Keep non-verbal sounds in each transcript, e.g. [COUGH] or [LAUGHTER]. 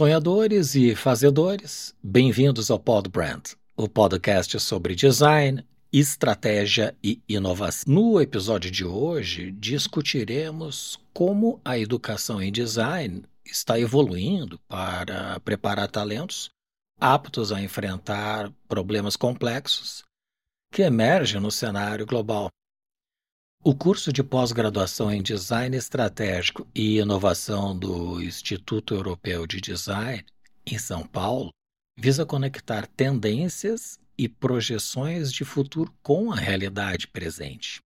Sonhadores e fazedores, bem-vindos ao Pod Brand, o podcast sobre design, estratégia e inovação. No episódio de hoje, discutiremos como a educação em design está evoluindo para preparar talentos aptos a enfrentar problemas complexos que emergem no cenário global. O curso de pós-graduação em Design Estratégico e Inovação do Instituto Europeu de Design, em São Paulo, visa conectar tendências e projeções de futuro com a realidade presente.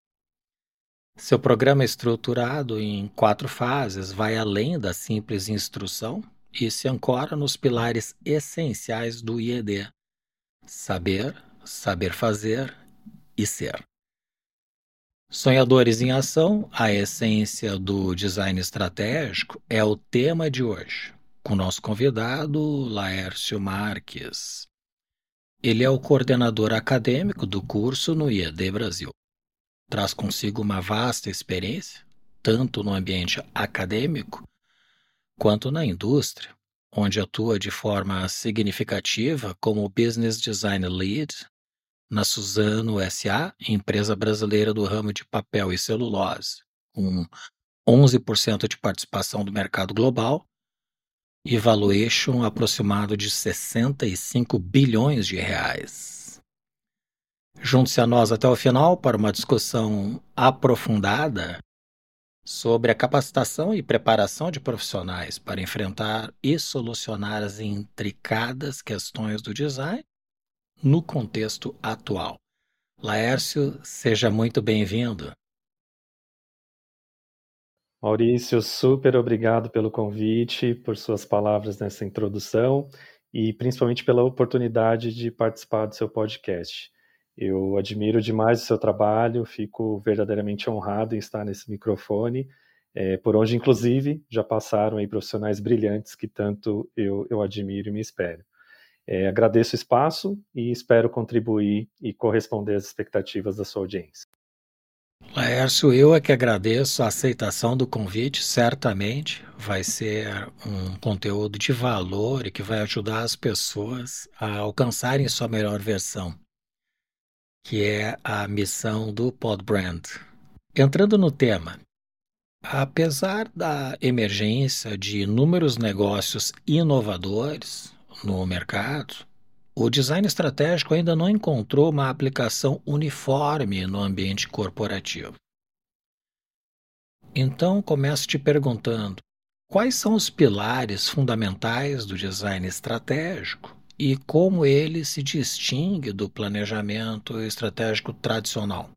Seu programa estruturado em quatro fases vai além da simples instrução e se ancora nos pilares essenciais do IED: saber, saber fazer e ser. Sonhadores em Ação, a essência do design estratégico, é o tema de hoje, com nosso convidado Laércio Marques. Ele é o coordenador acadêmico do curso no IED Brasil. Traz consigo uma vasta experiência, tanto no ambiente acadêmico quanto na indústria, onde atua de forma significativa como Business Design Lead na Suzano SA, empresa brasileira do ramo de papel e celulose, com 11% de participação do mercado global e valuation aproximado de 65 bilhões de reais. Junte-se a nós até o final para uma discussão aprofundada sobre a capacitação e preparação de profissionais para enfrentar e solucionar as intricadas questões do design no contexto atual. Laércio, seja muito bem-vindo. Maurício, super obrigado pelo convite, por suas palavras nessa introdução e principalmente pela oportunidade de participar do seu podcast. Eu admiro demais o seu trabalho, fico verdadeiramente honrado em estar nesse microfone, é, por onde, inclusive, já passaram aí profissionais brilhantes que tanto eu, eu admiro e me espero. É, agradeço o espaço e espero contribuir e corresponder às expectativas da sua audiência. Laércio, eu é que agradeço a aceitação do convite. Certamente vai ser um conteúdo de valor e que vai ajudar as pessoas a alcançarem sua melhor versão, que é a missão do Podbrand. Entrando no tema, apesar da emergência de inúmeros negócios inovadores, no mercado, o design estratégico ainda não encontrou uma aplicação uniforme no ambiente corporativo. Então, começo te perguntando: quais são os pilares fundamentais do design estratégico e como ele se distingue do planejamento estratégico tradicional?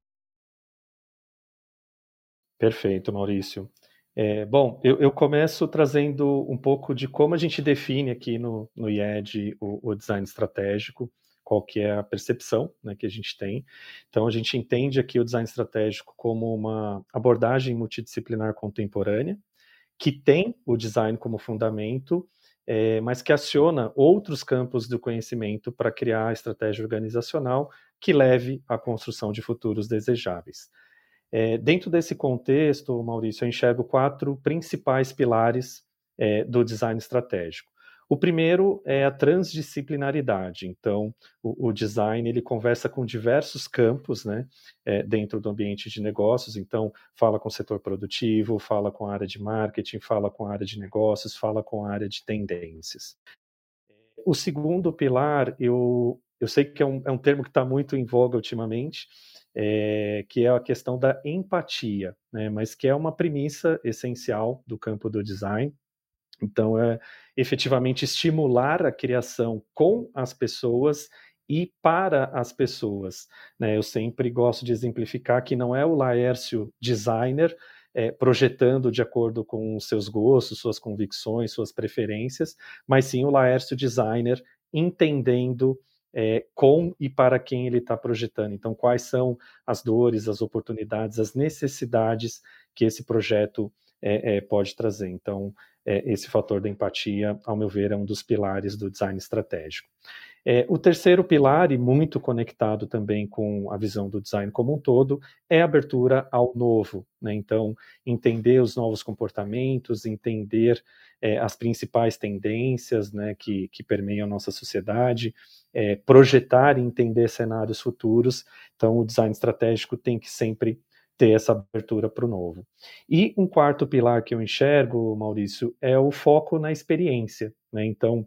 Perfeito, Maurício. É, bom, eu, eu, começo trazendo um pouco de como a gente define aqui no, no IED o, o design estratégico, qual que é a percepção né, que a gente tem. Então, a gente entende aqui o design estratégico como uma abordagem multidisciplinar contemporânea, que tem o design como fundamento, é, mas que aciona outros campos do conhecimento para criar a estratégia organizacional que leve à construção de futuros desejáveis. É, dentro desse contexto, Maurício, eu enxergo quatro principais pilares é, do design estratégico. O primeiro é a transdisciplinaridade. Então, o, o design ele conversa com diversos campos, né, é, dentro do ambiente de negócios. Então, fala com o setor produtivo, fala com a área de marketing, fala com a área de negócios, fala com a área de tendências. O segundo pilar, eu, eu sei que é um, é um termo que está muito em voga ultimamente, é, que é a questão da empatia, né, mas que é uma premissa essencial do campo do design. Então, é efetivamente estimular a criação com as pessoas e para as pessoas. Né? Eu sempre gosto de exemplificar que não é o Laércio designer é, projetando de acordo com seus gostos, suas convicções, suas preferências, mas sim o Laércio designer entendendo é, com e para quem ele está projetando. Então, quais são as dores, as oportunidades, as necessidades que esse projeto é, é, pode trazer. Então, é, esse fator da empatia, ao meu ver, é um dos pilares do design estratégico. É, o terceiro pilar, e muito conectado também com a visão do design como um todo, é a abertura ao novo. Né? Então, entender os novos comportamentos, entender é, as principais tendências né, que, que permeiam a nossa sociedade, é, projetar e entender cenários futuros. Então, o design estratégico tem que sempre ter essa abertura para o novo. E um quarto pilar que eu enxergo, Maurício, é o foco na experiência. Né? Então,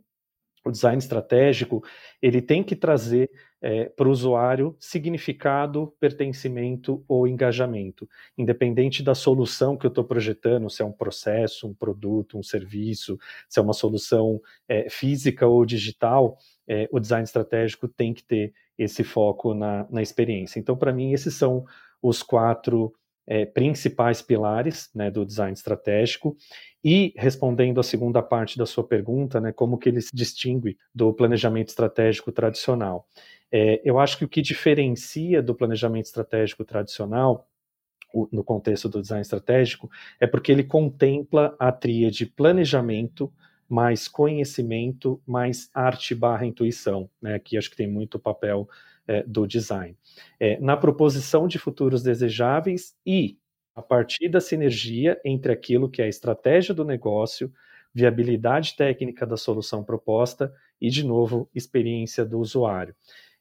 o design estratégico ele tem que trazer é, para o usuário significado, pertencimento ou engajamento, independente da solução que eu estou projetando, se é um processo, um produto, um serviço, se é uma solução é, física ou digital, é, o design estratégico tem que ter esse foco na, na experiência. Então, para mim, esses são os quatro é, principais pilares né, do design estratégico e respondendo à segunda parte da sua pergunta, né, como que ele se distingue do planejamento estratégico tradicional. É, eu acho que o que diferencia do planejamento estratégico tradicional no contexto do design estratégico é porque ele contempla a tríade planejamento, mais conhecimento, mais arte barra intuição, né? Aqui acho que tem muito papel é, do design. É, na proposição de futuros desejáveis e a partir da sinergia entre aquilo que é a estratégia do negócio, viabilidade técnica da solução proposta e, de novo, experiência do usuário.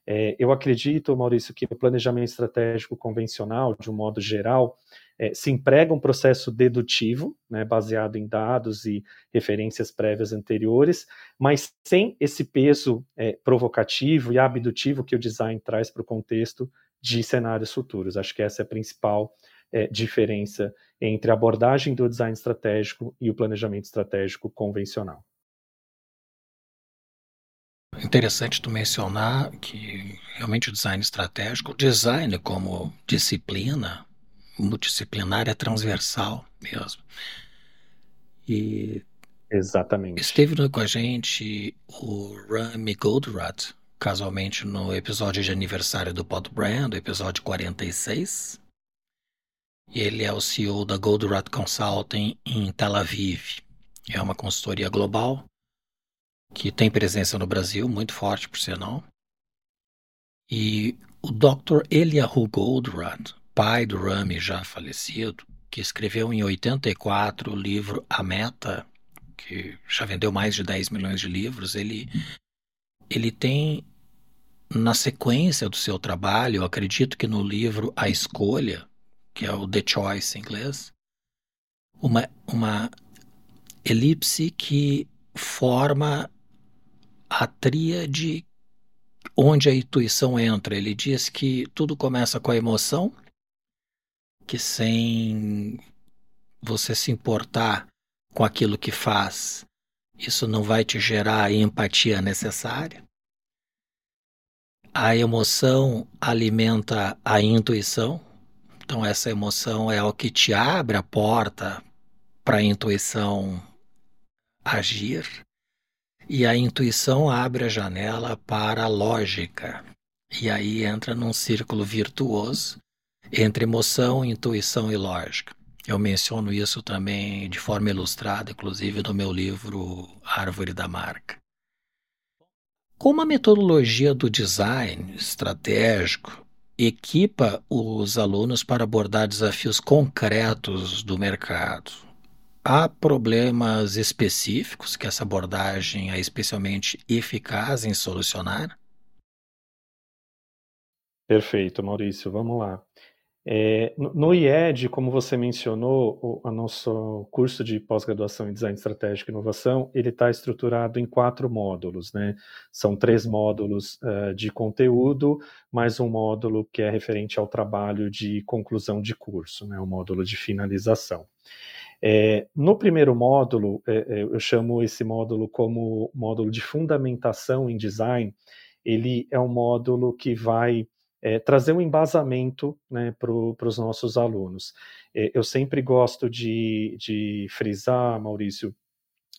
É, eu acredito, Maurício, que no planejamento estratégico convencional, de um modo geral, é, se emprega um processo dedutivo, né, baseado em dados e referências prévias anteriores, mas sem esse peso é, provocativo e abdutivo que o design traz para o contexto de cenários futuros. Acho que essa é a principal é, diferença entre a abordagem do design estratégico e o planejamento estratégico convencional. Interessante tu mencionar que realmente o design estratégico, o design como disciplina, multidisciplinar é transversal mesmo. E Exatamente. Esteve com a gente o Rami Goldratt, casualmente no episódio de aniversário do Pod Brand, episódio 46. E ele é o CEO da Goldratt Consulting em Tel Aviv. É uma consultoria global que tem presença no Brasil, muito forte por sinal. E o Dr. Eliahu Goldratt, pai do Rami já falecido, que escreveu em 84 o livro A Meta, que já vendeu mais de 10 milhões de livros, ele, ele tem, na sequência do seu trabalho, acredito que no livro A Escolha, que é o The Choice em inglês, uma, uma elipse que forma a tríade onde a intuição entra. Ele diz que tudo começa com a emoção, que sem você se importar com aquilo que faz, isso não vai te gerar a empatia necessária. A emoção alimenta a intuição, então essa emoção é o que te abre a porta para a intuição agir. E a intuição abre a janela para a lógica. E aí entra num círculo virtuoso entre emoção, intuição e lógica. Eu menciono isso também de forma ilustrada, inclusive no meu livro Árvore da Marca. Como a metodologia do design estratégico equipa os alunos para abordar desafios concretos do mercado, há problemas específicos que essa abordagem é especialmente eficaz em solucionar? Perfeito, Maurício. Vamos lá. É, no IED, como você mencionou, o a nosso curso de pós-graduação em Design Estratégico e Inovação, ele está estruturado em quatro módulos, né? São três módulos uh, de conteúdo, mais um módulo que é referente ao trabalho de conclusão de curso, né? O módulo de finalização. É, no primeiro módulo, é, é eu chamo esse módulo como módulo de fundamentação em design. Ele é um módulo que vai é, trazer um embasamento né, para os nossos alunos. É, eu sempre gosto de, de frisar, Maurício,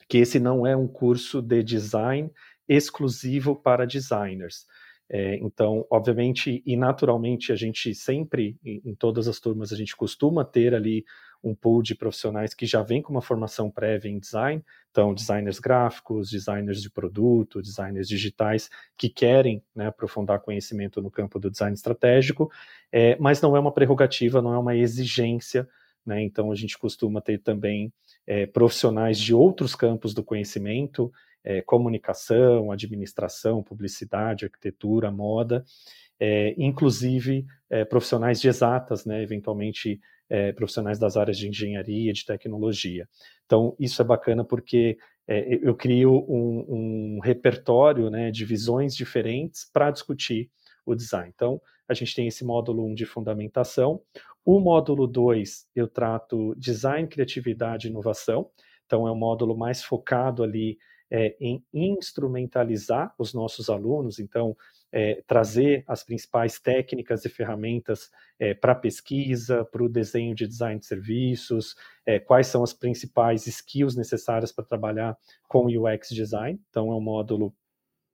que esse não é um curso de design exclusivo para designers. É, então, obviamente e naturalmente, a gente sempre, em, em, todas as turmas, a gente costuma ter ali um pool de profissionais que já vem com uma formação prévia em design, então designers gráficos, designers de produto, designers digitais que querem né, aprofundar conhecimento no campo do design estratégico, é, mas não é uma prerrogativa, não é uma exigência, né, então a gente costuma ter também é, profissionais de outros campos do conhecimento, é, comunicação, administração, publicidade, arquitetura, moda, é, inclusive é, profissionais de exatas, né, eventualmente é, profissionais das áreas de engenharia, de tecnologia. Então, isso é bacana porque é, eu crio um, um repertório né, de visões diferentes para discutir o design. Então, a gente tem esse módulo 1 de fundamentação. O módulo 2, eu trato design, criatividade e inovação. Então, é um módulo mais focado ali é, em instrumentalizar os nossos alunos. Então, é, trazer as principais técnicas e ferramentas é, para pesquisa, para o desenho de design de serviços, é, quais são as principais skills necessárias para trabalhar com UX design. Então, é um módulo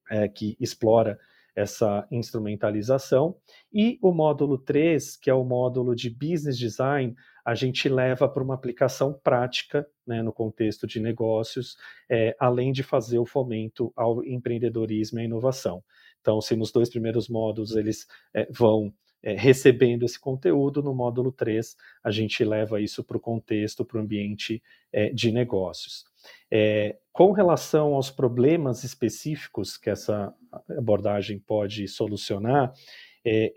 é, que explora essa instrumentalização. E o módulo 3, que é o módulo de business design, a gente leva para uma aplicação prática né, no contexto de negócios, é, além de fazer o fomento ao empreendedorismo e à inovação. Então, se nos dois primeiros módulos eles é, vão é, recebendo esse conteúdo, no módulo 3 a gente leva isso para o contexto, para o ambiente é, de negócios. Com relação aos problemas específicos que essa abordagem pode solucionar,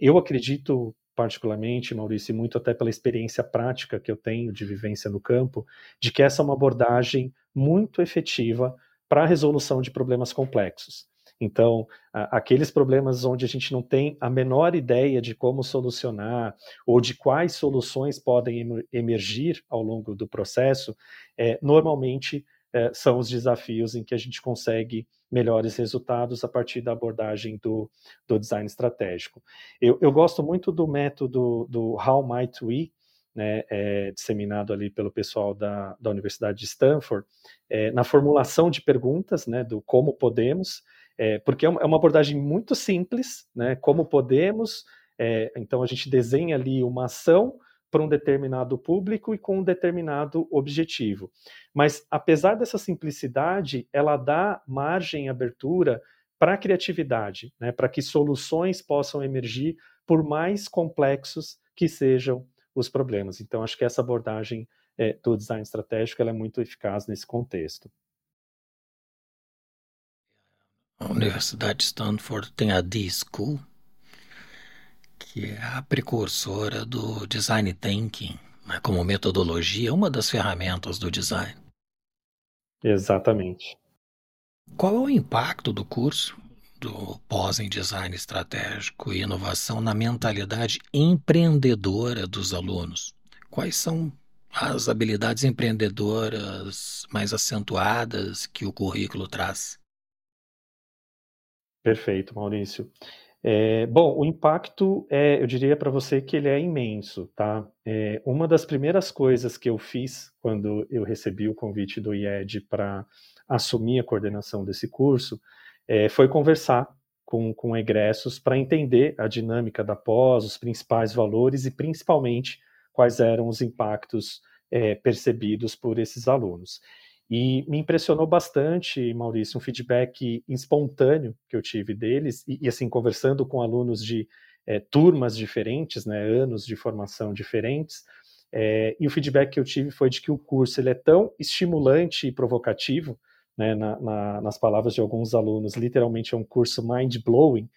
eu acredito particularmente, Maurício, muito até pela experiência prática que eu tenho de vivência no campo, de que essa é uma abordagem muito efetiva para a resolução de problemas complexos. Então, aqueles problemas onde a gente não tem a menor ideia de como solucionar ou de quais soluções podem emergir ao longo do processo, é, normalmente é, são os desafios em que a gente consegue melhores resultados a partir da abordagem do, do design estratégico. Eu, eu gosto muito do método do How Might We, né, é, disseminado ali pelo pessoal da, da Universidade de Stanford, é, na formulação de perguntas, né, do como podemos, é, porque é, é uma abordagem muito simples, né? Como podemos, é, então a gente desenha ali uma ação para um determinado público e com um determinado objetivo. Mas apesar dessa simplicidade, ela dá margem, abertura para a criatividade, né? Para que soluções possam emergir por mais complexos que sejam os problemas. Então acho que essa abordagem é, do design estratégico é muito eficaz nesse contexto. A Universidade de Stanford tem a D-School, que é a precursora do design thinking, né, como metodologia, uma das ferramentas do design. Exatamente. Qual é o impacto do curso do pós em design estratégico e inovação na mentalidade empreendedora dos alunos? Quais são as habilidades empreendedoras mais acentuadas que o currículo traz? Perfeito, Maurício. É, bom, o impacto, é, eu diria para você que ele é imenso, tá? É, uma das primeiras coisas que eu fiz quando eu recebi o convite do IED para assumir a coordenação desse curso é, foi conversar com, com egressos para entender a dinâmica da pós, os principais valores e principalmente quais eram os impactos é, percebidos por esses alunos. E me impressionou bastante, Maurício, um feedback espontâneo que eu tive deles, e, e assim, conversando com alunos de é, turmas diferentes, né, anos de formação diferentes, é, e o feedback que eu tive foi de que o curso ele é tão estimulante e provocativo, né, na, na, nas palavras de alguns alunos, literalmente é um curso mind-blowing,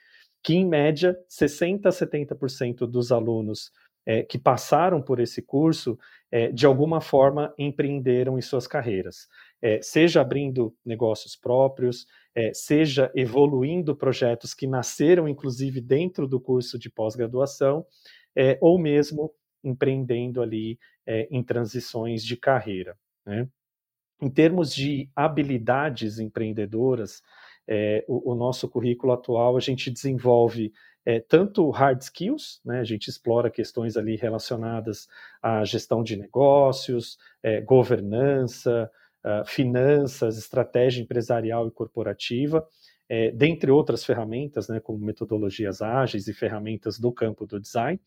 que em média 60% a 70% dos alunos é, que passaram por esse curso, é, de alguma forma empreenderam em suas carreiras, é, seja abrindo negócios próprios, seja evoluindo projetos que nasceram inclusive dentro do curso de pós-graduação, ou mesmo empreendendo ali em transições de carreira. Né? Em termos de habilidades empreendedoras, o, o nosso currículo atual a gente desenvolve é, tanto hard skills, né, a gente explora questões ali relacionadas à gestão de negócios, é, governança, uh, finanças, estratégia empresarial e corporativa, é, dentre outras ferramentas, né, como metodologias ágeis e ferramentas do campo do design.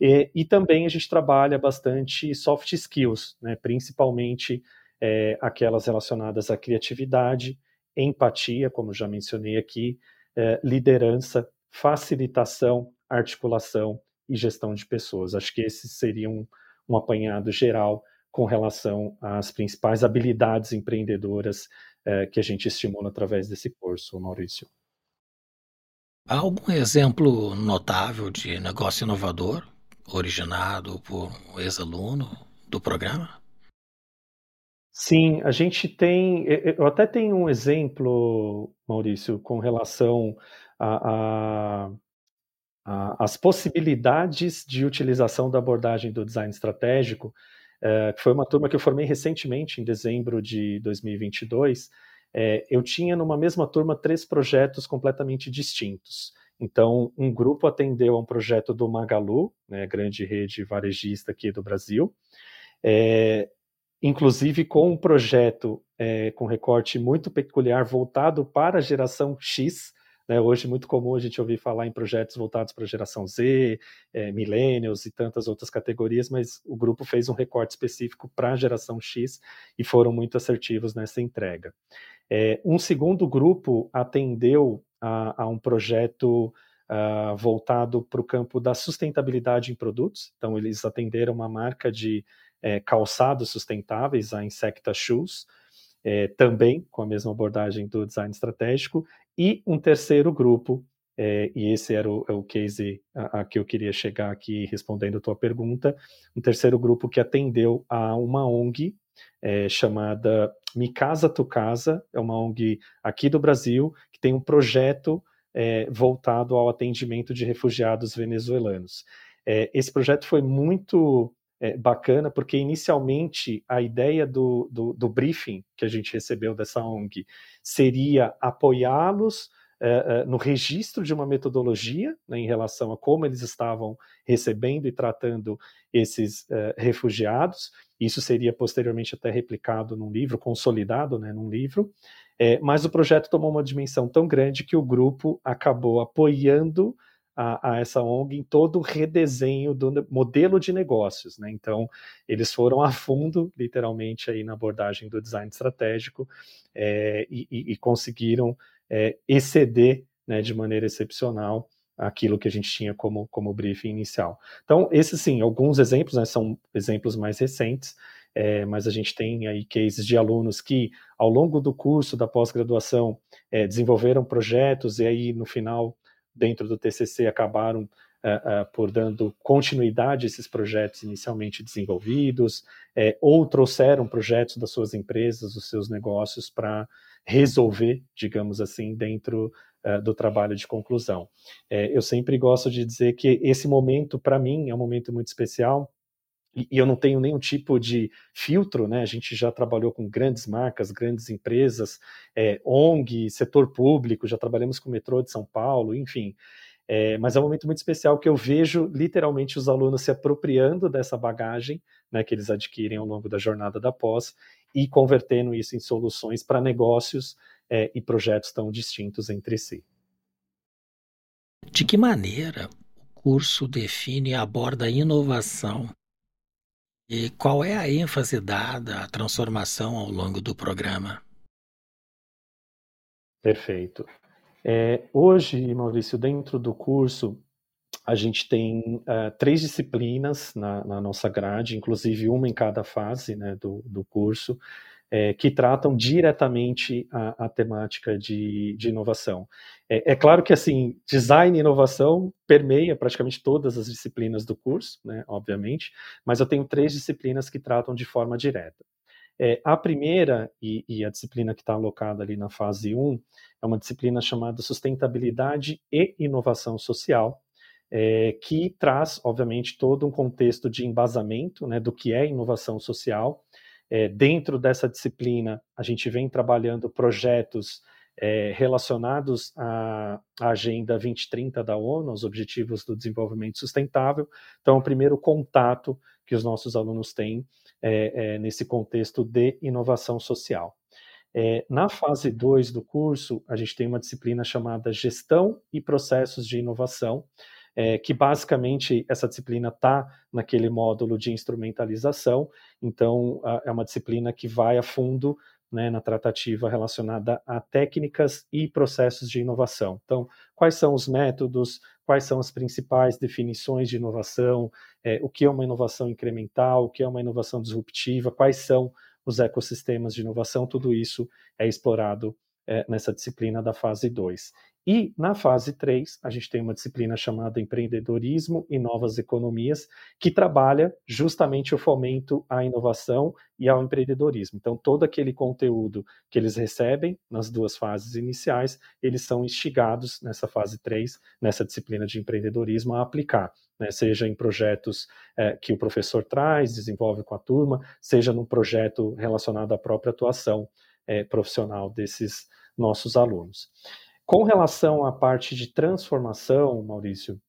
E, e também a gente trabalha bastante soft skills, né, principalmente é, aquelas relacionadas à criatividade, empatia, como já mencionei aqui, é, liderança, facilitação, articulação e gestão de pessoas. Acho que esse seria um, um apanhado geral com relação às principais habilidades empreendedoras é, que a gente estimula através desse curso, Maurício. Há algum exemplo notável de negócio inovador originado por um ex-aluno do programa? Sim, a gente tem. Eu até tenho um exemplo, Maurício, com relação a, a, a, as possibilidades de utilização da abordagem do design estratégico, é, foi uma turma que eu formei recentemente, em dezembro de 2022. É, eu tinha numa mesma turma três projetos completamente distintos. Então, um grupo atendeu a um projeto do Magalu, né, grande rede varejista aqui do Brasil. É, inclusive com um projeto é, com recorte muito peculiar voltado para a geração X. Né? Hoje é muito comum a gente ouvir falar em projetos voltados para a geração Z, é, millennials e tantas outras categorias, mas o grupo fez um recorte específico para a geração X e foram muito assertivos nessa entrega. É, um segundo grupo atendeu a, a um projeto uh, voltado para o campo da sustentabilidade em produtos. Então, eles atenderam uma marca de é, calçados sustentáveis, a Insecta Shoes, é, também com a mesma abordagem do design estratégico, e um terceiro grupo, é, e esse era o, é o case a, a, que eu queria chegar aqui respondendo a tua pergunta, um terceiro grupo que atendeu a uma ONG é, chamada Mi Casa Tu Casa, é uma ONG aqui do Brasil, que tem um projeto é, voltado ao atendimento de refugiados venezuelanos. É, esse projeto foi muito é, bacana, porque inicialmente a ideia do, do, do, briefing que a gente recebeu dessa ONG seria apoiá-los é, é, no registro de uma metodologia né, em relação a como eles estavam recebendo e tratando esses é, refugiados. Isso seria posteriormente até replicado num livro, consolidado né, num livro. É, mas o projeto tomou uma dimensão tão grande que o grupo acabou apoiando a, a, essa ONG em todo o redesenho do modelo de negócios. Né? Então, eles foram a fundo, literalmente, aí na abordagem do design estratégico é, e, e, conseguiram é, exceder né, de maneira excepcional aquilo que a gente tinha como, como briefing inicial. Então, esses sim, alguns exemplos, né, são exemplos mais recentes, é, mas a gente tem aí cases de alunos que, ao longo do curso da pós-graduação, é, desenvolveram projetos e aí, no final, dentro do TCC acabaram uh, uh, por dando continuidade a esses projetos inicialmente desenvolvidos, é, ou trouxeram projetos das suas empresas, dos seus negócios para resolver, digamos assim, dentro uh, do trabalho de conclusão. É, eu sempre gosto de dizer que esse momento, para mim, é um momento muito especial, e eu não tenho nenhum tipo de filtro, né? A gente já trabalhou com grandes marcas, grandes empresas, é, ONG, setor público, já trabalhamos com o metrô de São Paulo, enfim. É, mas é um momento muito especial que eu vejo literalmente os alunos se apropriando dessa bagagem né, que eles adquirem ao longo da jornada da pós e convertendo isso em soluções para negócios é, e projetos tão distintos entre si. De que maneira o curso define e aborda a inovação e qual é a ênfase dada à transformação ao longo do programa? Perfeito. É, hoje, Maurício, dentro do curso, a gente tem uh, três disciplinas na, na, nossa grade, inclusive uma em cada fase né, do, do curso é, que tratam diretamente a, a temática de, de inovação. É, é, claro que assim, design e inovação permeia praticamente todas as disciplinas do curso, né, obviamente, mas eu tenho três disciplinas que tratam de forma direta. É, a primeira, e, e a disciplina que está alocada ali na fase 1, é uma disciplina chamada Sustentabilidade e Inovação Social, é, que traz, obviamente, todo um contexto de embasamento né, do que é inovação social, é, dentro dessa disciplina, a gente vem trabalhando projetos é, relacionados à, Agenda 2030 da ONU, aos Objetivos do Desenvolvimento Sustentável. Então, o primeiro contato que os nossos alunos têm é, é nesse contexto de inovação social. É, na fase 2 do curso, a gente tem uma disciplina chamada Gestão e Processos de Inovação, é, que basicamente essa disciplina está naquele módulo de instrumentalização, então a, é uma disciplina que vai a fundo né, na tratativa relacionada a técnicas e processos de inovação. Então, quais são os métodos, quais são as principais definições de inovação, é, o que é uma inovação incremental, o que é uma inovação disruptiva, quais são os ecossistemas de inovação, tudo isso é explorado é, nessa disciplina da fase 2. E na fase 3, a gente tem uma disciplina chamada Empreendedorismo e Novas Economias, que trabalha justamente o fomento à inovação e ao empreendedorismo. Então, todo aquele conteúdo que eles recebem nas duas fases iniciais, eles são instigados nessa fase 3, nessa disciplina de empreendedorismo, a aplicar. Né, seja em projetos é, que o professor traz, desenvolve com a turma, seja num projeto relacionado à própria atuação é, profissional desses nossos alunos. Com relação à parte de transformação, Maurício,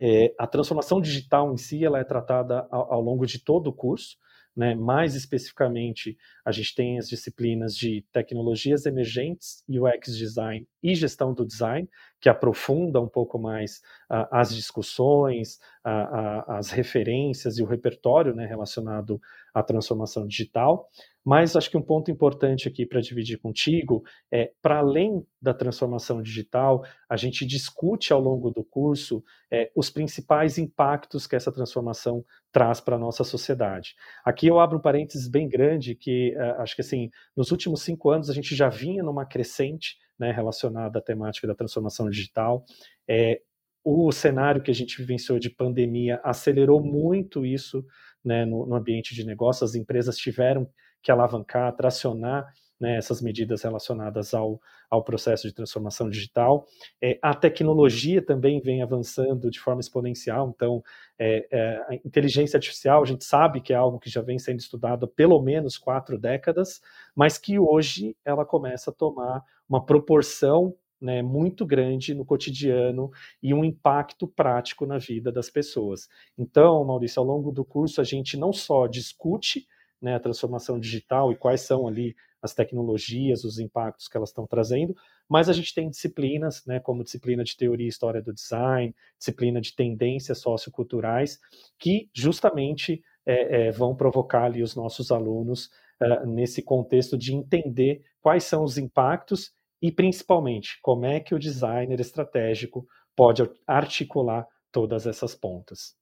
é, a transformação digital em si ela é tratada ao, ao longo de todo o curso. Né? Mais especificamente, a gente tem as disciplinas de tecnologias emergentes, UX design e gestão do design, que aprofunda um pouco mais uh, as discussões, uh, uh, as referências e o repertório né, relacionado à transformação digital. Mas acho que um ponto importante aqui para dividir contigo é, para além da transformação digital, a gente discute ao longo do curso é, os principais impactos que essa transformação traz para a nossa sociedade. Aqui eu abro um parênteses bem grande que uh, acho que assim, nos últimos cinco anos a gente já vinha numa crescente né, relacionada à temática da transformação digital. É, o cenário que a gente vivenciou de pandemia acelerou muito isso né, no, no ambiente de negócio, as empresas tiveram que alavancar, tracionar né, essas medidas relacionadas ao, ao processo de transformação digital. É, a tecnologia também vem avançando de forma exponencial, então é, é, a inteligência artificial a gente sabe que é algo que já vem sendo estudado há pelo menos quatro décadas, mas que hoje ela começa a tomar uma proporção né, muito grande no cotidiano e um impacto prático na vida das pessoas. Então, Maurício, ao longo do curso a gente não só discute né, a transformação digital e quais são ali as tecnologias, os impactos que elas estão trazendo, mas a gente tem disciplinas, né, como disciplina de teoria e história do design, disciplina de tendências socioculturais, que justamente é, é, vão provocar ali os nossos alunos uh, nesse contexto de entender quais são os impactos e, principalmente, como é que o designer estratégico pode articular todas essas pontas.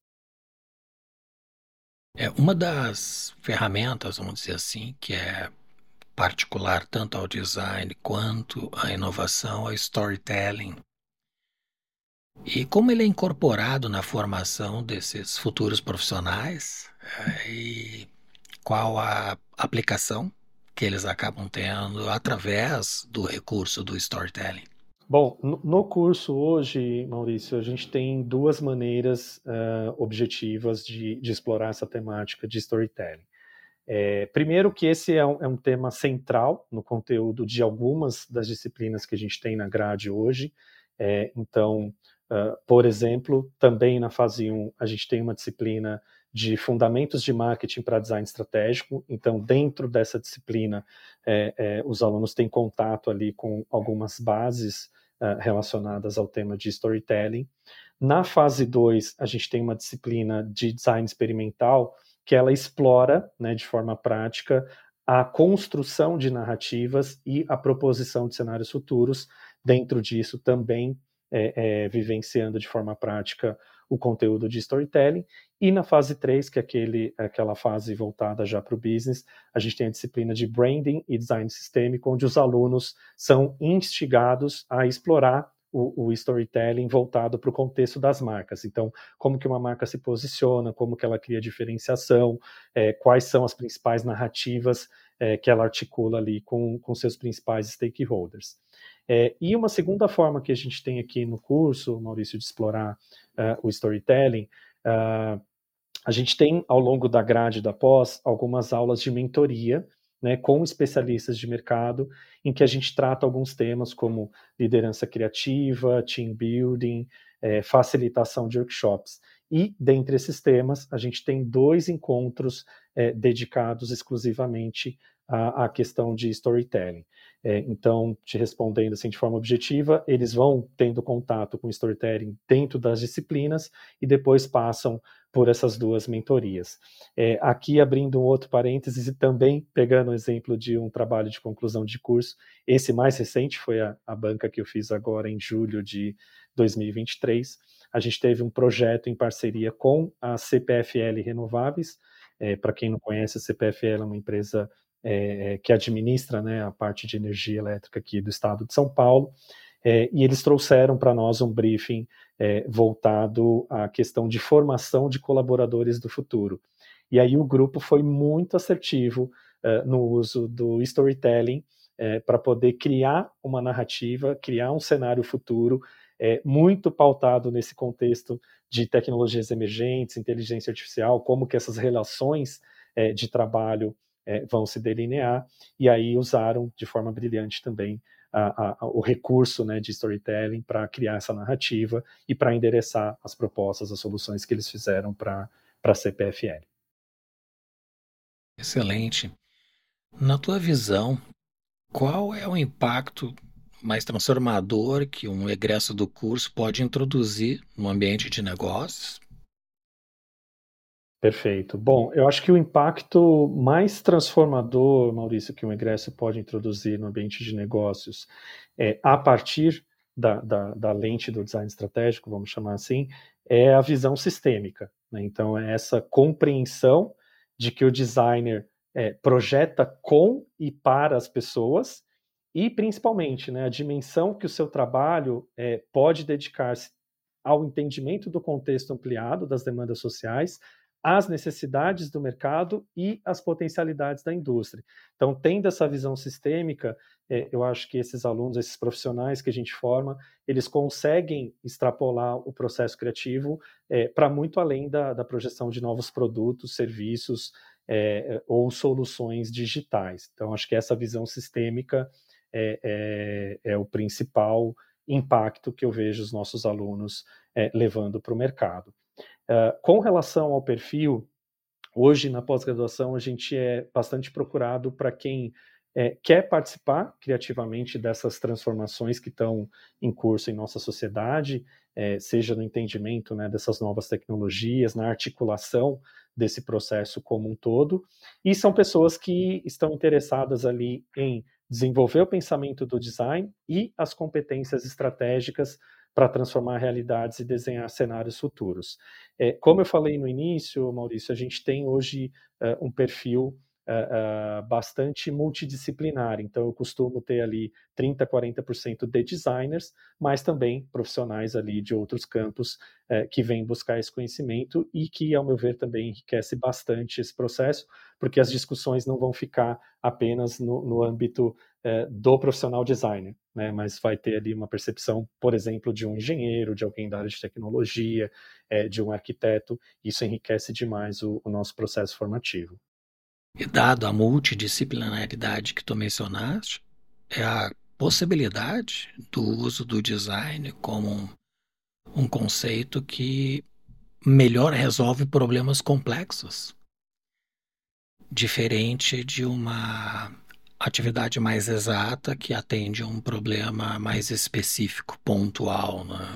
É uma das ferramentas, vamos dizer assim, que é particular tanto ao design quanto à inovação, ao storytelling. E como ele é incorporado na formação desses futuros profissionais é, e qual a aplicação que eles acabam tendo através do recurso do storytelling? Bom, no curso hoje, Maurício, a gente tem duas maneiras uh, objetivas de, de, explorar essa temática de storytelling. É, primeiro, que esse é um, é um, tema central no conteúdo de algumas das disciplinas que a gente tem na grade hoje. É, então, uh, por exemplo, também na fase 1, a gente tem uma disciplina de fundamentos de marketing para design estratégico. Então, dentro dessa disciplina, é, é, os alunos têm contato ali com algumas bases uh, relacionadas ao tema de storytelling. Na fase 2, a gente tem uma disciplina de design experimental que ela explora, né, de forma prática, a construção de narrativas e a proposição de cenários futuros. Dentro disso, também é, é, vivenciando de forma prática o conteúdo de storytelling. E na fase 3, que é aquele, aquela fase voltada já para o business, a gente tem a disciplina de branding e design sistêmico, onde os alunos são instigados a explorar o, o storytelling voltado para o contexto das marcas. Então, como que uma marca se posiciona, como que ela cria diferenciação, é, quais são as principais narrativas é, que ela articula ali com, com seus principais stakeholders. É, e uma segunda forma que a gente tem aqui no curso, Maurício, de explorar uh, o storytelling, uh, a gente tem ao longo da grade da pós algumas aulas de mentoria né, com especialistas de mercado, em que a gente trata alguns temas como liderança criativa, team building, é, facilitação de workshops. E, dentre esses temas, a gente tem dois encontros é, dedicados exclusivamente à, à, questão de storytelling. É, então, te respondendo assim de forma objetiva, eles vão tendo contato com storytelling dentro das disciplinas e depois passam por essas duas mentorias. É, aqui, abrindo um outro parênteses e também pegando o exemplo de um trabalho de conclusão de curso, esse mais recente foi a, a banca que eu fiz agora em julho de 2023. A gente teve um projeto em parceria com a CPFL Renováveis. É, Para quem não conhece, a CPFL é uma empresa é, que administra né, a parte de energia elétrica aqui do estado de São Paulo. É, e eles trouxeram para nós um briefing é, voltado à questão de formação de colaboradores do futuro. E aí o grupo foi muito assertivo uh, no uso do storytelling é, para poder criar uma narrativa, criar um cenário futuro é, muito pautado nesse contexto de tecnologias emergentes, inteligência artificial, como que essas relações é, de trabalho é, vão se delinear, e aí usaram de forma brilhante também a, a, o recurso né, de storytelling para criar essa narrativa e para endereçar as propostas, as soluções que eles fizeram para a CPFL. Excelente. Na tua visão, qual é o impacto mais transformador que um egresso do curso pode introduzir no ambiente de negócios? Perfeito. Bom, eu acho que o impacto mais transformador, Maurício, que um egresso pode introduzir no ambiente de negócios, é, a partir da, da, da lente do design estratégico, vamos chamar assim, é a visão sistêmica. Né? Então, é essa compreensão de que o designer é, projeta com e para as pessoas e, principalmente, né, a dimensão que o seu trabalho é, pode dedicar-se ao entendimento do contexto ampliado das demandas sociais, as necessidades do mercado e as potencialidades da indústria. Então, tendo essa visão sistêmica, é, eu acho que esses alunos, esses profissionais que a gente forma, eles conseguem extrapolar o processo criativo é, para muito além da, da, projeção de novos produtos, serviços é, ou soluções digitais. Então, acho que essa visão sistêmica é, é, é o principal impacto que eu vejo os nossos alunos levando para o mercado. Uh, com relação ao perfil, hoje na pós-graduação a gente é bastante procurado para quem é, quer participar criativamente dessas transformações que estão em curso em nossa sociedade, é, seja no entendimento né, dessas novas tecnologias, na articulação desse processo como um todo, e são pessoas que estão interessadas ali em desenvolver o pensamento do design e as competências estratégicas para transformar realidades e desenhar cenários futuros. É, como eu falei no início, Maurício, a gente tem hoje uh, um perfil uh, uh, bastante multidisciplinar. Então, eu costumo ter ali 30%, 40% de designers, mas também profissionais ali de outros campos que vêm buscar esse conhecimento e que, ao meu ver, também enriquece bastante esse processo, porque as discussões não vão ficar apenas no, no âmbito do profissional designer, né? mas vai ter ali uma percepção, por exemplo, de um engenheiro, de alguém da área de tecnologia, de um arquiteto. Isso enriquece demais o, o nosso processo formativo. E dado a multidisciplinaridade que tu mencionaste, é a possibilidade do uso do design como um, um conceito que melhor resolve problemas complexos, diferente de uma atividade mais exata que atende a um problema mais específico, pontual. Né?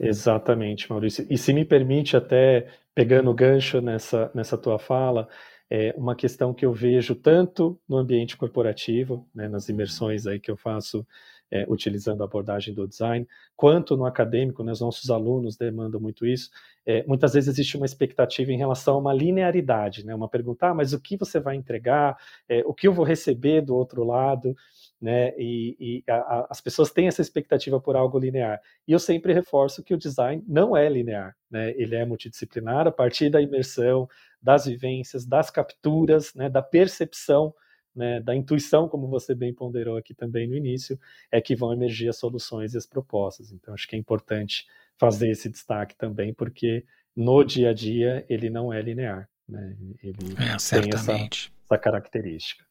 Exatamente, Maurício. E se me permite, até pegando o gancho nessa, nessa tua fala, é uma questão que eu vejo tanto no ambiente corporativo, né, nas imersões aí que eu faço é, utilizando a abordagem do design, quanto no acadêmico, né, os nossos alunos demandam muito isso. É, muitas vezes existe uma expectativa em relação a uma linearidade, né, uma pergunta, ah, mas o que você vai entregar, é, o que eu vou receber do outro lado, né, e, e a, a, as pessoas têm essa expectativa por algo linear. E eu sempre reforço que o design não é linear, né, ele é multidisciplinar a partir da imersão, das vivências, das capturas, né, da percepção, né, da intuição, como você bem ponderou aqui também no início, é que vão emergir as soluções e as propostas. Então, acho que é importante fazer esse destaque também, porque no dia a dia ele não é linear. Né? Ele é, tem essa, essa característica.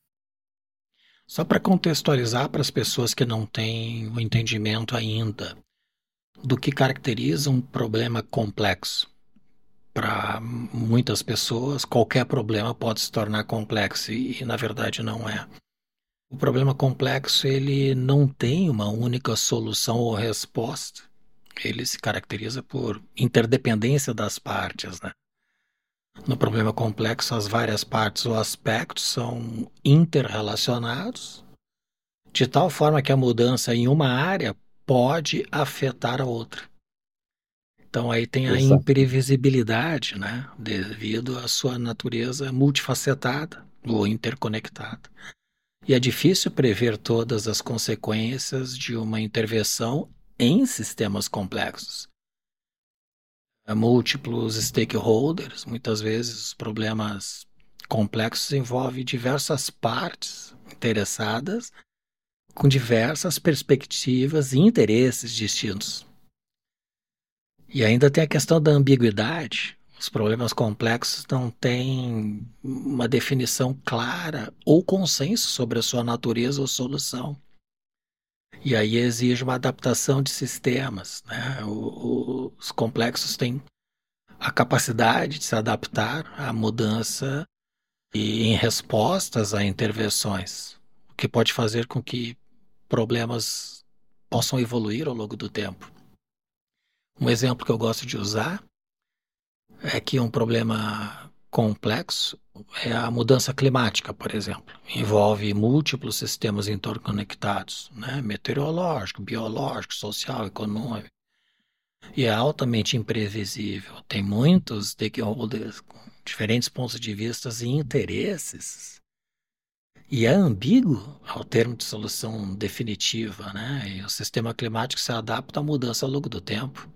Só para contextualizar para as pessoas que não têm o entendimento ainda do que caracteriza um problema complexo para muitas pessoas, qualquer problema pode se tornar complexo e, na verdade não é. O problema complexo ele não tem uma única solução ou resposta. Ele se caracteriza por interdependência das partes, né? No problema complexo, as várias partes ou aspectos são interrelacionados, de tal forma que a mudança em uma área pode afetar a outra. Então aí tem a imprevisibilidade, né, devido à sua natureza multifacetada ou interconectada. E é difícil prever todas as consequências de uma intervenção em sistemas complexos. Múltiplos stakeholders, muitas vezes problemas complexos envolvem diversas partes interessadas com diversas perspectivas e interesses distintos. E ainda tem a questão da ambiguidade. Os problemas complexos não têm uma definição clara ou consenso sobre a sua natureza ou solução. E aí exige uma adaptação de sistemas. Né? O, os complexos têm a capacidade de se adaptar à mudança e em respostas a intervenções, o que pode fazer com que problemas possam evoluir ao longo do tempo. Um exemplo que eu gosto de usar é que um problema complexo é a mudança climática, por exemplo. Envolve múltiplos sistemas interconectados, né? meteorológico, biológico, social, econômico. E é altamente imprevisível. Tem muitos stakeholders com diferentes pontos de vista e interesses. E é ambíguo ao termo de solução definitiva, né? E o sistema climático se adapta à mudança ao longo do tempo.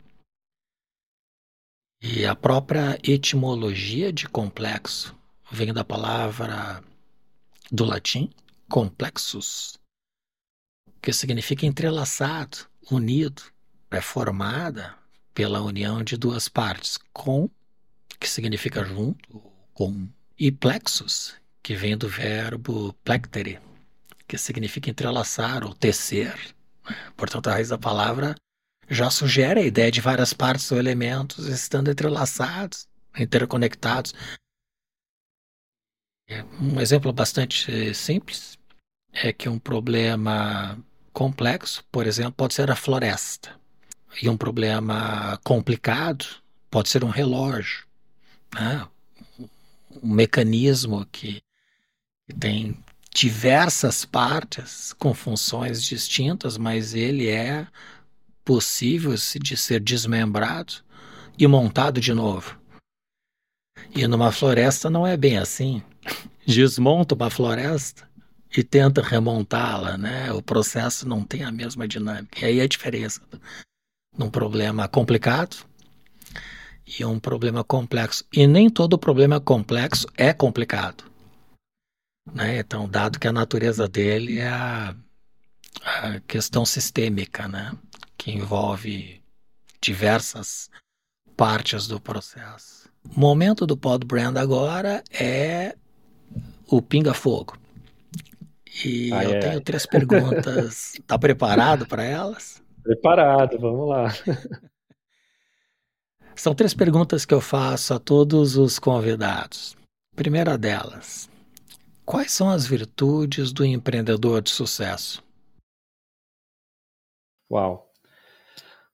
E a própria etimologia de complexo vem da palavra do latim complexus, que significa entrelaçado, unido, é formada pela união de duas partes, com, que significa junto, com, e plexus, que vem do verbo plectere, que significa entrelaçar ou tecer. Portanto, a raiz da palavra já sugere a ideia de várias partes ou elementos estando entrelaçados, interconectados. Um exemplo bastante simples é que um problema complexo, por exemplo, pode ser a floresta. E um problema complicado pode ser um relógio, né? um mecanismo que tem diversas partes com funções distintas, mas ele é possível de ser desmembrado e montado de novo. E numa floresta não é bem assim. Desmonta uma floresta e tenta remontá-la, né? O processo não tem a mesma dinâmica. E aí a diferença num problema complicado e um problema complexo. E nem todo problema complexo é complicado. Né? Então, dado que a natureza dele é a, a questão sistêmica, né? Que envolve diversas partes do processo. O momento do pod brand agora é o pinga-fogo. E ah, eu é. tenho três perguntas. Está [LAUGHS] preparado para elas? Preparado, vamos lá. [LAUGHS] São três perguntas que eu faço a todos os convidados. Primeira delas: quais são as virtudes do empreendedor de sucesso? Uau,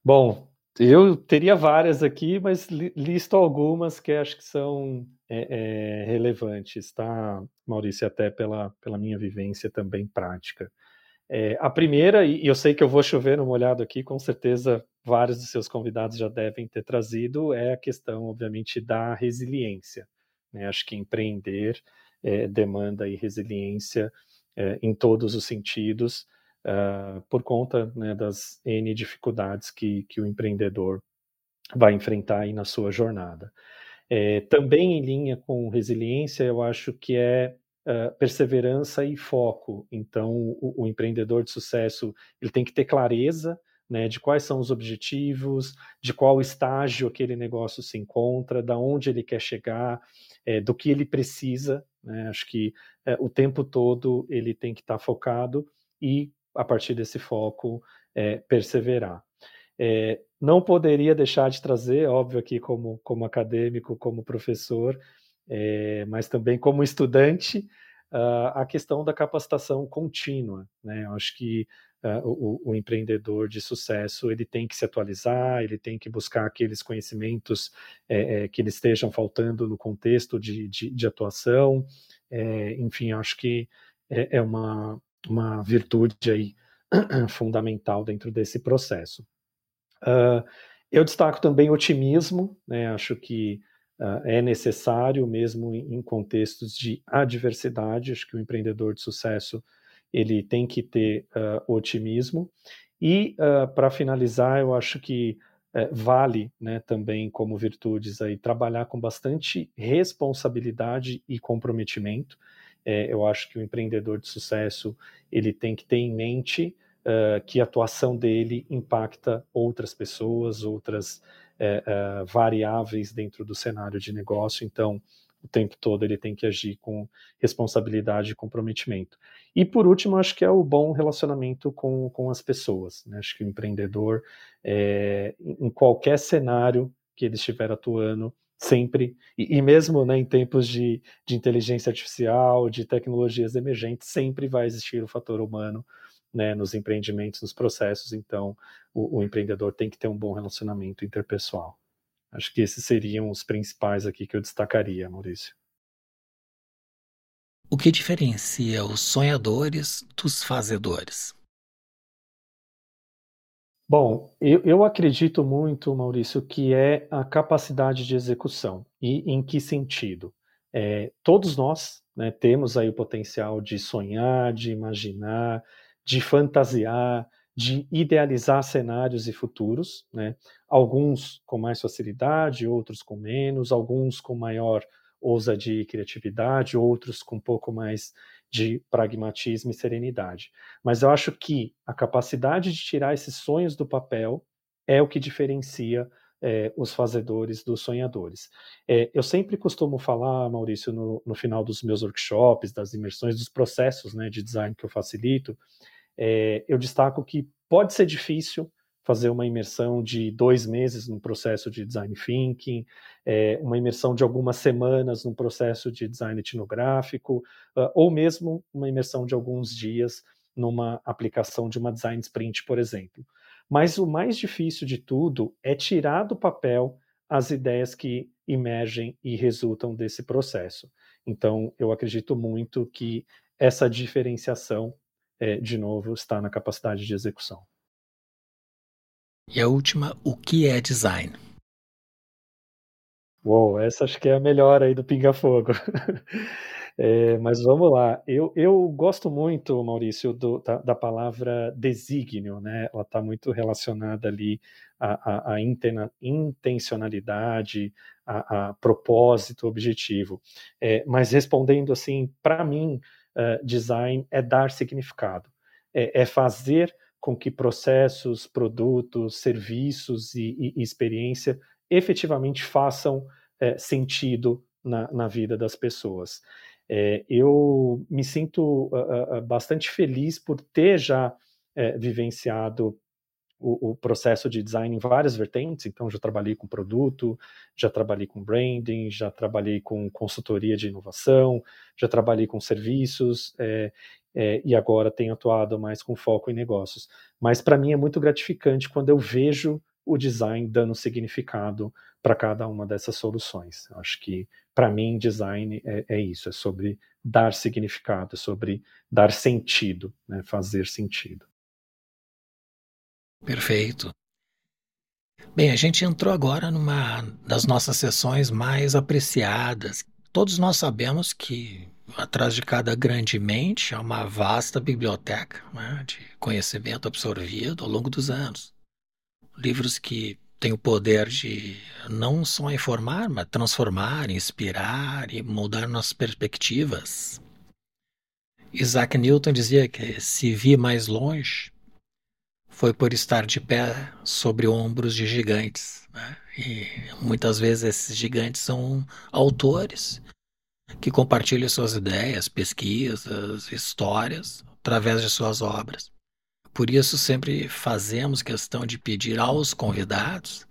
Bom, eu teria várias aqui, mas listo algumas que acho que são é, é, relevantes, tá, Maurício? Até pela, pela minha vivência também prática. É, a primeira, e eu sei que eu vou chover no molhado aqui, com certeza vários dos seus convidados já devem ter trazido, é a questão, obviamente, da resiliência. Né? Acho que empreender é, demanda e resiliência é, em todos os sentidos uh, por conta né, das N dificuldades que, que o empreendedor vai enfrentar aí na sua jornada. É, também em linha com resiliência, eu acho que é uh, perseverança e foco. Então, o, o, empreendedor de sucesso ele tem que ter clareza né, de quais são os objetivos, de qual estágio aquele negócio se encontra, da onde ele quer chegar, é, do que ele precisa. Né, acho que é, o tempo todo ele tem que estar tá focado e a partir desse foco, é, perseverar. É, não poderia deixar de trazer, óbvio, aqui como, como acadêmico, como professor, é, mas também como estudante, uh, a questão da capacitação contínua. Né? Eu acho que uh, o, o, empreendedor de sucesso ele tem que se atualizar, ele tem que buscar aqueles conhecimentos é, é, que lhe estejam faltando no contexto de, de, de atuação. É, enfim, acho que é, é, uma, uma virtude aí [CLEARS THROAT] fundamental dentro desse processo. Uh, eu destaco também otimismo, né? acho que uh, é necessário mesmo em, contextos de adversidade, acho que o empreendedor de sucesso ele tem que ter uh, otimismo. E para finalizar, eu acho que uh, vale né, também como virtudes aí trabalhar com bastante responsabilidade e comprometimento. É, eu acho que o empreendedor de sucesso ele tem que ter em mente uh, que a atuação dele impacta outras pessoas, outras uh, variáveis dentro do cenário de negócio. Então, o tempo todo ele tem que agir com responsabilidade e comprometimento. E por último, acho que é o bom relacionamento com, com as pessoas. Né? Acho que o empreendedor, é, em qualquer cenário que ele estiver atuando, sempre, e, e mesmo né, em tempos de, de inteligência artificial, de tecnologias emergentes, sempre vai existir o fator humano né, nos empreendimentos, nos processos. Então, o, o empreendedor tem que ter um bom relacionamento interpessoal. Acho que esses seriam os principais aqui que eu destacaria, Maurício. O que diferencia os sonhadores dos fazedores? Bom, eu, eu, acredito muito, Maurício, que é a capacidade de execução. E em que sentido? É, todos nós né, temos aí o potencial de sonhar, de imaginar, de fantasiar, de idealizar cenários e futuros, né? alguns com mais facilidade, outros com menos, alguns com maior ousadia e criatividade, outros com um pouco mais de pragmatismo e serenidade. Mas eu acho que a capacidade de tirar esses sonhos do papel é o que diferencia é, os fazedores dos sonhadores. É, eu sempre costumo falar, Maurício, no, no, final dos meus workshops, das imersões, dos processos né, de design que eu facilito, é, eu destaco que pode ser difícil fazer uma imersão de dois meses no processo de design thinking, é, uma imersão de algumas semanas no processo de design etnográfico, uh, ou mesmo uma imersão de alguns dias numa aplicação de uma design sprint, por exemplo. Mas o mais difícil de tudo é tirar do papel as ideias que emergem e resultam desse processo. Então, eu acredito muito que essa diferenciação é, de novo, está na capacidade de execução. E a última, o que é design? Uou, essa acho que é a melhor aí do Pinga Fogo. [LAUGHS] é, mas vamos lá. Eu, eu gosto muito, Maurício, do, da, da, palavra desígnio, né? Ela está muito relacionada ali à, à, à intencionalidade, a, a, propósito, objetivo. É, mas respondendo assim, para mim, uh, design é dar significado, é, é, fazer com que processos, produtos, serviços e, e experiência efetivamente façam é, sentido na, na, vida das pessoas. É, eu me sinto uh, uh, bastante feliz por ter já vivenciado o, o, processo de design em várias vertentes. Então, já trabalhei com produto, já trabalhei com branding, já trabalhei com consultoria de inovação, já trabalhei com serviços é, e agora tenho atuado mais com foco em negócios. Mas para mim é muito gratificante quando eu vejo o design dando significado para cada uma dessas soluções. Eu acho que para mim design é, é, isso, é sobre dar significado, é sobre dar sentido, né, fazer sentido. Perfeito. Bem, a gente entrou agora numa das nossas sessões mais apreciadas. Todos nós sabemos que atrás de cada grande mente há uma vasta biblioteca né, de conhecimento absorvido ao longo dos anos. Livros que têm o poder de não só informar, mas transformar, inspirar e mudar nossas perspectivas. Isaac Newton dizia que se vir mais longe, foi por estar de pé sobre ombros de gigantes. Né? E muitas vezes esses gigantes são autores que compartilham suas ideias, pesquisas, histórias através de suas obras. por isso sempre fazemos questão de pedir aos convidados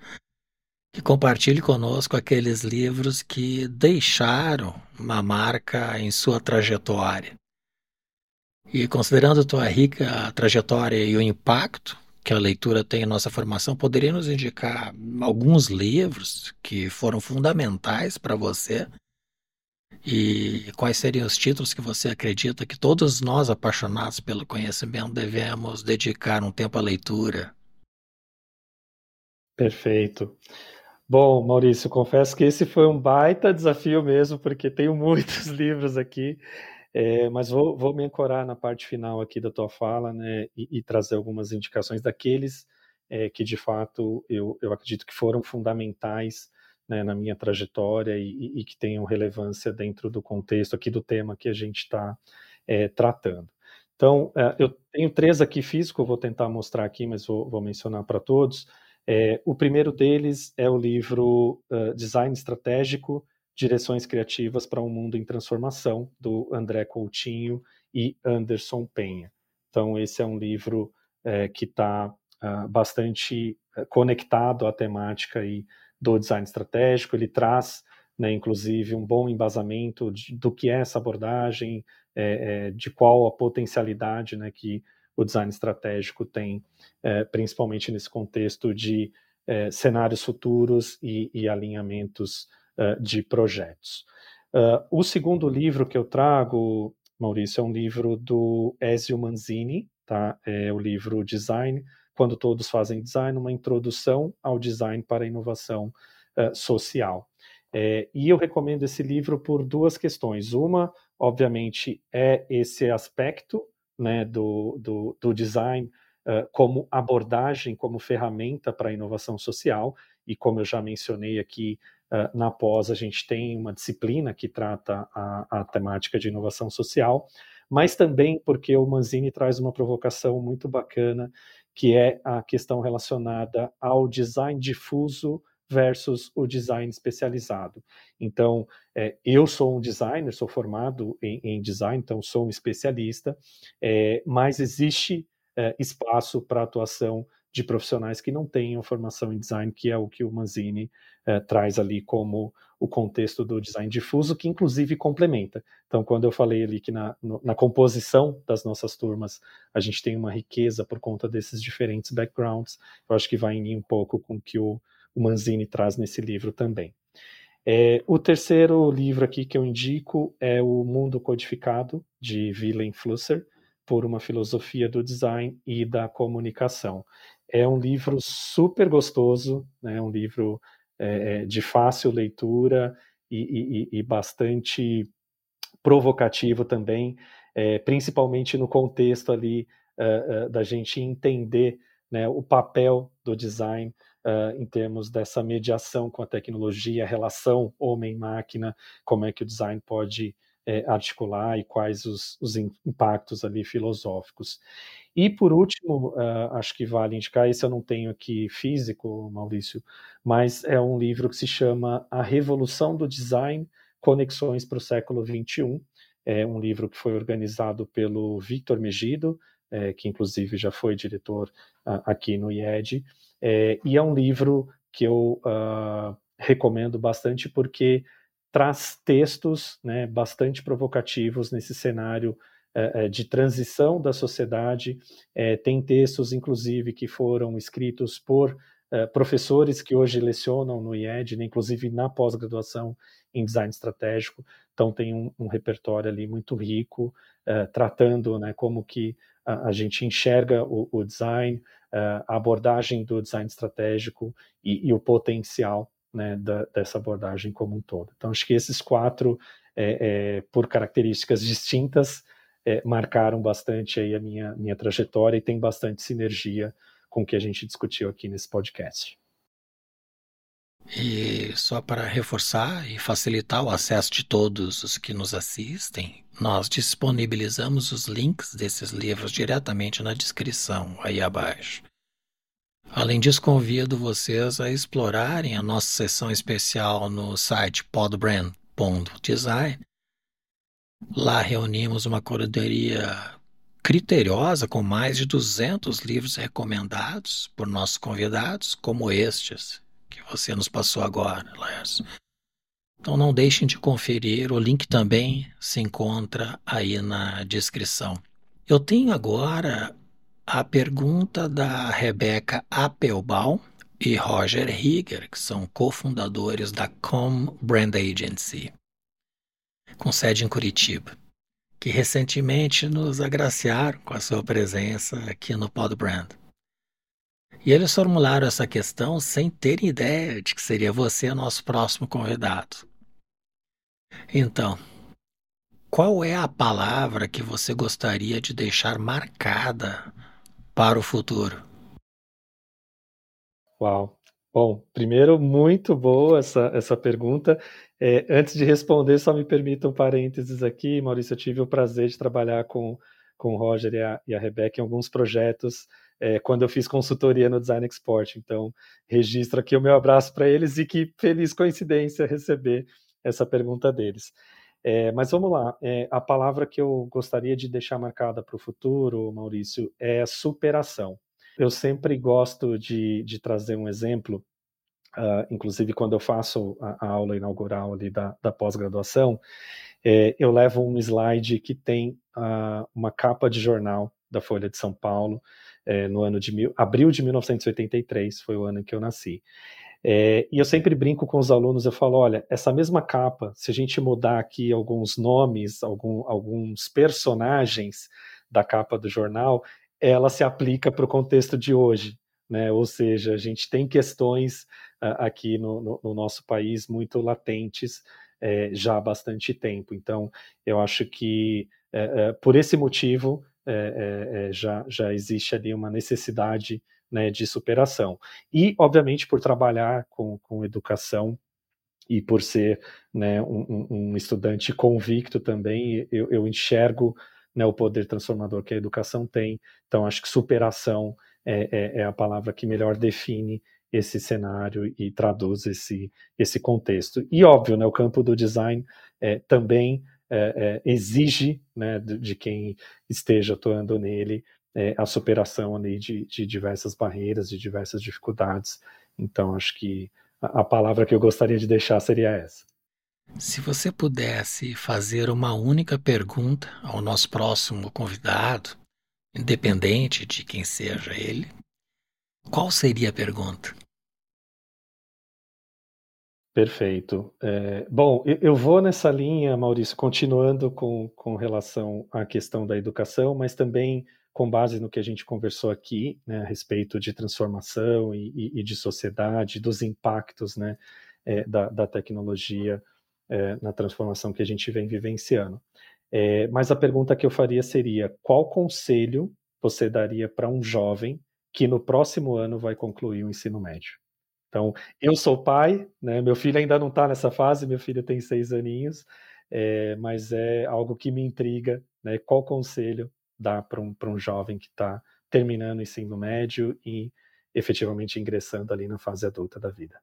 que compartilhe conosco aqueles livros que deixaram uma marca em sua trajetória. E considerando tua rica trajetória e o impacto que a leitura tem em nossa formação, poderia nos indicar alguns livros que foram fundamentais para você? E quais seriam os títulos que você acredita que todos nós apaixonados pelo conhecimento devemos dedicar um tempo à leitura? Perfeito. Bom, Maurício, confesso que esse foi um baita desafio mesmo, porque tenho [LAUGHS] muitos livros aqui é, mas vou, vou, me ancorar na parte final aqui da tua fala, né, e, e trazer algumas indicações daqueles é, que de fato eu, eu acredito que foram fundamentais né, na minha trajetória e, e, que tenham relevância dentro do contexto aqui do tema que a gente está é, tratando. Então, é, eu tenho três aqui físico, vou tentar mostrar aqui, mas vou, vou mencionar para todos. É, o primeiro deles é o livro uh, Design Estratégico Direções Criativas para um Mundo em Transformação, do André Coutinho e Anderson Penha. Então, esse é um livro que está uh, bastante conectado à temática aí do design estratégico. Ele traz, né, inclusive, um bom embasamento de, do que é essa abordagem, é, é, de qual a potencialidade né, que o design estratégico tem, é, principalmente nesse contexto de é, cenários futuros e, e alinhamentos uh, de projetos. Uh, o segundo livro que eu trago, Maurício, é um livro do Ezio Manzini, tá? É o livro Design, quando todos fazem design, uma introdução ao design para a inovação uh, social. É, e eu recomendo esse livro por duas questões. Uma, obviamente, é esse aspecto né, do, do, do design uh, como abordagem, como ferramenta para a inovação social. E como eu já mencionei aqui, uh, na pós a gente tem uma disciplina que trata a, a temática de inovação social, mas também porque o Manzini traz uma provocação muito bacana, que é a questão relacionada ao design difuso versus o design especializado. Então, é, eu sou um designer, sou formado em, em design, então sou um especialista, é, mas existe é, espaço para atuação de profissionais que não tenham formação em design, que é o que o Manzini eh, traz ali como o contexto do design difuso, que inclusive complementa. Então, quando eu falei ali que na, no, na composição das nossas turmas a gente tem uma riqueza por conta desses diferentes backgrounds, eu acho que vai em um pouco com o que o, o Manzini traz nesse livro também. É, o terceiro livro aqui que eu indico é O Mundo Codificado, de Willem Flusser, por uma filosofia do design e da comunicação. É um livro super gostoso, né? um livro é, é, de fácil leitura e, e, e bastante provocativo também, é, principalmente no contexto ali uh, uh, da gente entender né, o papel do design uh, em termos dessa mediação com a tecnologia, a relação homem-máquina, como é que o design pode é, articular e quais os, os, impactos ali filosóficos. E por último, uh, acho que vale indicar, esse eu não tenho aqui físico, Maurício, mas é um livro que se chama A Revolução do Design, Conexões para o Século XXI. É um livro que foi organizado pelo Victor Megido, é, que inclusive já foi diretor uh, aqui no IED, é, e é um livro que eu uh, recomendo bastante porque traz textos né, bastante provocativos nesse cenário de transição da sociedade. É, tem textos, inclusive, que foram escritos por professores que hoje lecionam no IED, né, inclusive na pós-graduação em design estratégico. Então tem um, um repertório ali muito rico, tratando né, como que a, a gente enxerga o, o design, a abordagem do design estratégico e, e o potencial né, da, dessa abordagem como um todo. Então, acho que esses quatro, é, é, por características distintas, é, marcaram bastante aí a minha, minha trajetória e tem bastante sinergia com o que a gente discutiu aqui nesse podcast. E só para reforçar e facilitar o acesso de todos os que nos assistem, nós disponibilizamos os links desses livros diretamente na descrição aí abaixo. Além disso, convido vocês a explorarem a nossa sessão especial no site podbrand.design. Lá reunimos uma curadoria criteriosa com mais de 200 livros recomendados por nossos convidados, como estes que você nos passou agora, Laércio. Então não deixem de conferir, o link também se encontra aí na descrição. Eu tenho agora a pergunta da Rebeca Appelbaum e Roger Higger, que são cofundadores da Com Brand Agency, com sede em Curitiba, que recentemente nos agraciaram com a sua presença aqui no Pod Brand. E eles formularam essa questão sem ter ideia de que seria você nosso próximo convidado. Então, qual é a palavra que você gostaria de deixar marcada para o futuro? Uau! Bom, primeiro, muito boa essa, essa pergunta. É, antes de responder, só me permita um parênteses aqui. Maurício, eu tive o prazer de trabalhar com, com o Roger e a, e a Rebeca em alguns projetos é, quando eu fiz consultoria no Design Export. Então, registro aqui o meu abraço para eles e que feliz coincidência receber essa pergunta deles. É, mas vamos lá, é, a palavra que eu gostaria de deixar marcada para o futuro, Maurício, é superação. Eu sempre gosto de, de trazer um exemplo, uh, inclusive quando eu faço a, a aula inaugural ali da, da pós-graduação, é, eu levo um slide que tem uh, uma capa de jornal da Folha de São Paulo, é, no ano de mil, abril de 1983, foi o ano em que eu nasci. É, e eu sempre brinco com os alunos, eu falo, olha, essa mesma capa, se a gente mudar aqui alguns nomes, algum, alguns personagens da capa do jornal, ela se aplica para o contexto de hoje. Né? Ou seja, a gente tem questões uh, aqui no, no, no, nosso país muito latentes é, já há bastante tempo. Então, eu acho que é, é, por esse motivo já, já existe ali uma necessidade né, de superação. E, obviamente, por trabalhar com, com educação e por ser né, um, um, estudante convicto também, eu, eu enxergo né, o poder transformador que a educação tem. Então, acho que superação é, é, é, a palavra que melhor define esse cenário e traduz esse, esse contexto. E, óbvio, né, o campo do design é, também é, é, exige né, de, de, quem esteja atuando nele é, a superação ali de, de, diversas barreiras, de diversas dificuldades. Então, acho que a, a palavra que eu gostaria de deixar seria essa. Se você pudesse fazer uma única pergunta ao nosso próximo convidado, independente de quem seja ele, qual seria a pergunta? Perfeito. É, bom, eu vou nessa linha, Maurício, continuando com, com relação à questão da educação, mas também com base no que a gente conversou aqui, né, a respeito de transformação e, e, e de sociedade, dos impactos né, é, da, da, tecnologia é, na transformação que a gente vem vivenciando. É, mas a pergunta que eu faria seria: qual conselho você daria para um jovem que no próximo ano vai concluir o ensino médio? Então, eu sou pai, né, meu filho ainda não está nessa fase, meu filho tem seis aninhos, é, mas é algo que me intriga. Né, qual conselho dá para um, um jovem que está terminando o ensino médio e efetivamente ingressando ali na fase adulta da vida?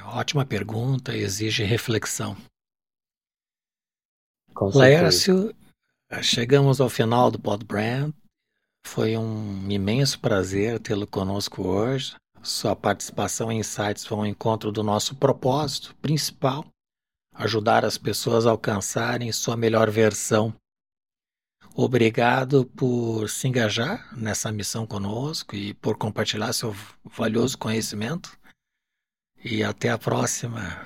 Ótima pergunta, exige reflexão. Laércio, chegamos ao final do Podbrand. Foi um imenso prazer tê-lo conosco hoje. Sua participação em Insights foi um encontro do nosso propósito principal: ajudar as pessoas a alcançarem sua melhor versão Obrigado por se engajar nessa missão conosco e por compartilhar seu valioso conhecimento. E até a próxima.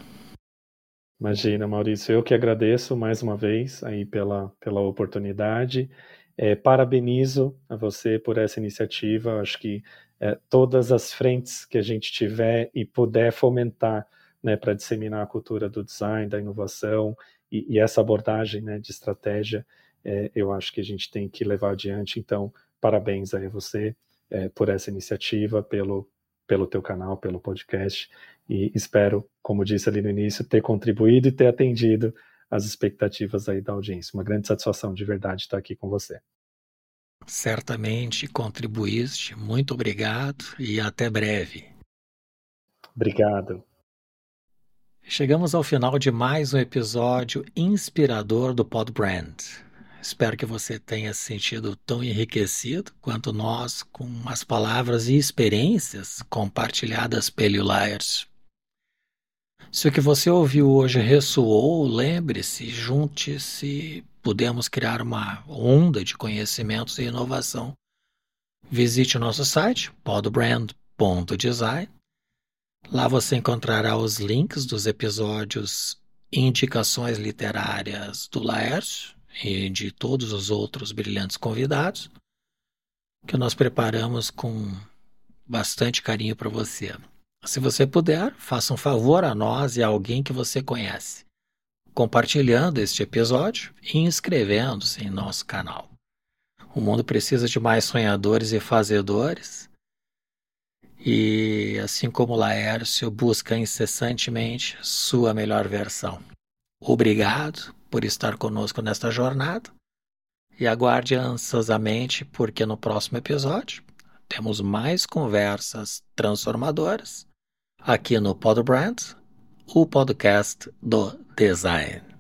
Imagina, Maurício, eu que agradeço mais uma vez aí pela, pela oportunidade. É, parabenizo a você por essa iniciativa. Acho que é, todas as frentes que a gente tiver e puder fomentar né, para disseminar a cultura do design, da inovação e, e essa abordagem né, de estratégia é, eu acho que a gente tem que levar adiante. Então, parabéns aí a você é, por essa iniciativa, pelo, pelo teu canal, pelo podcast, e espero, como disse ali no início, ter contribuído e ter atendido as expectativas aí da audiência. Uma grande satisfação de verdade estar aqui com você. Certamente contribuíste. Muito obrigado e até breve. Obrigado. Chegamos ao final de mais um episódio inspirador do Pod Brand. Espero que você tenha se sentido tão enriquecido quanto nós com as palavras e experiências compartilhadas pelo Laércio. Se o que você ouviu hoje ressoou, lembre-se, junte-se, podemos criar uma onda de conhecimentos e inovação. Visite o nosso site, podbrand.design. Lá você encontrará os links dos episódios indicações literárias do Laércio e de todos os outros brilhantes convidados que nós preparamos com bastante carinho para você. Se você puder, faça um favor a nós e a alguém que você conhece, compartilhando este episódio e inscrevendo-se em nosso canal. O mundo precisa de mais sonhadores e fazedores. E assim como Laércio busca incessantemente sua melhor versão. Obrigado por estar conosco nesta jornada e aguarde ansiosamente, porque no próximo episódio temos mais conversas transformadoras aqui no Podbrand, o podcast do design.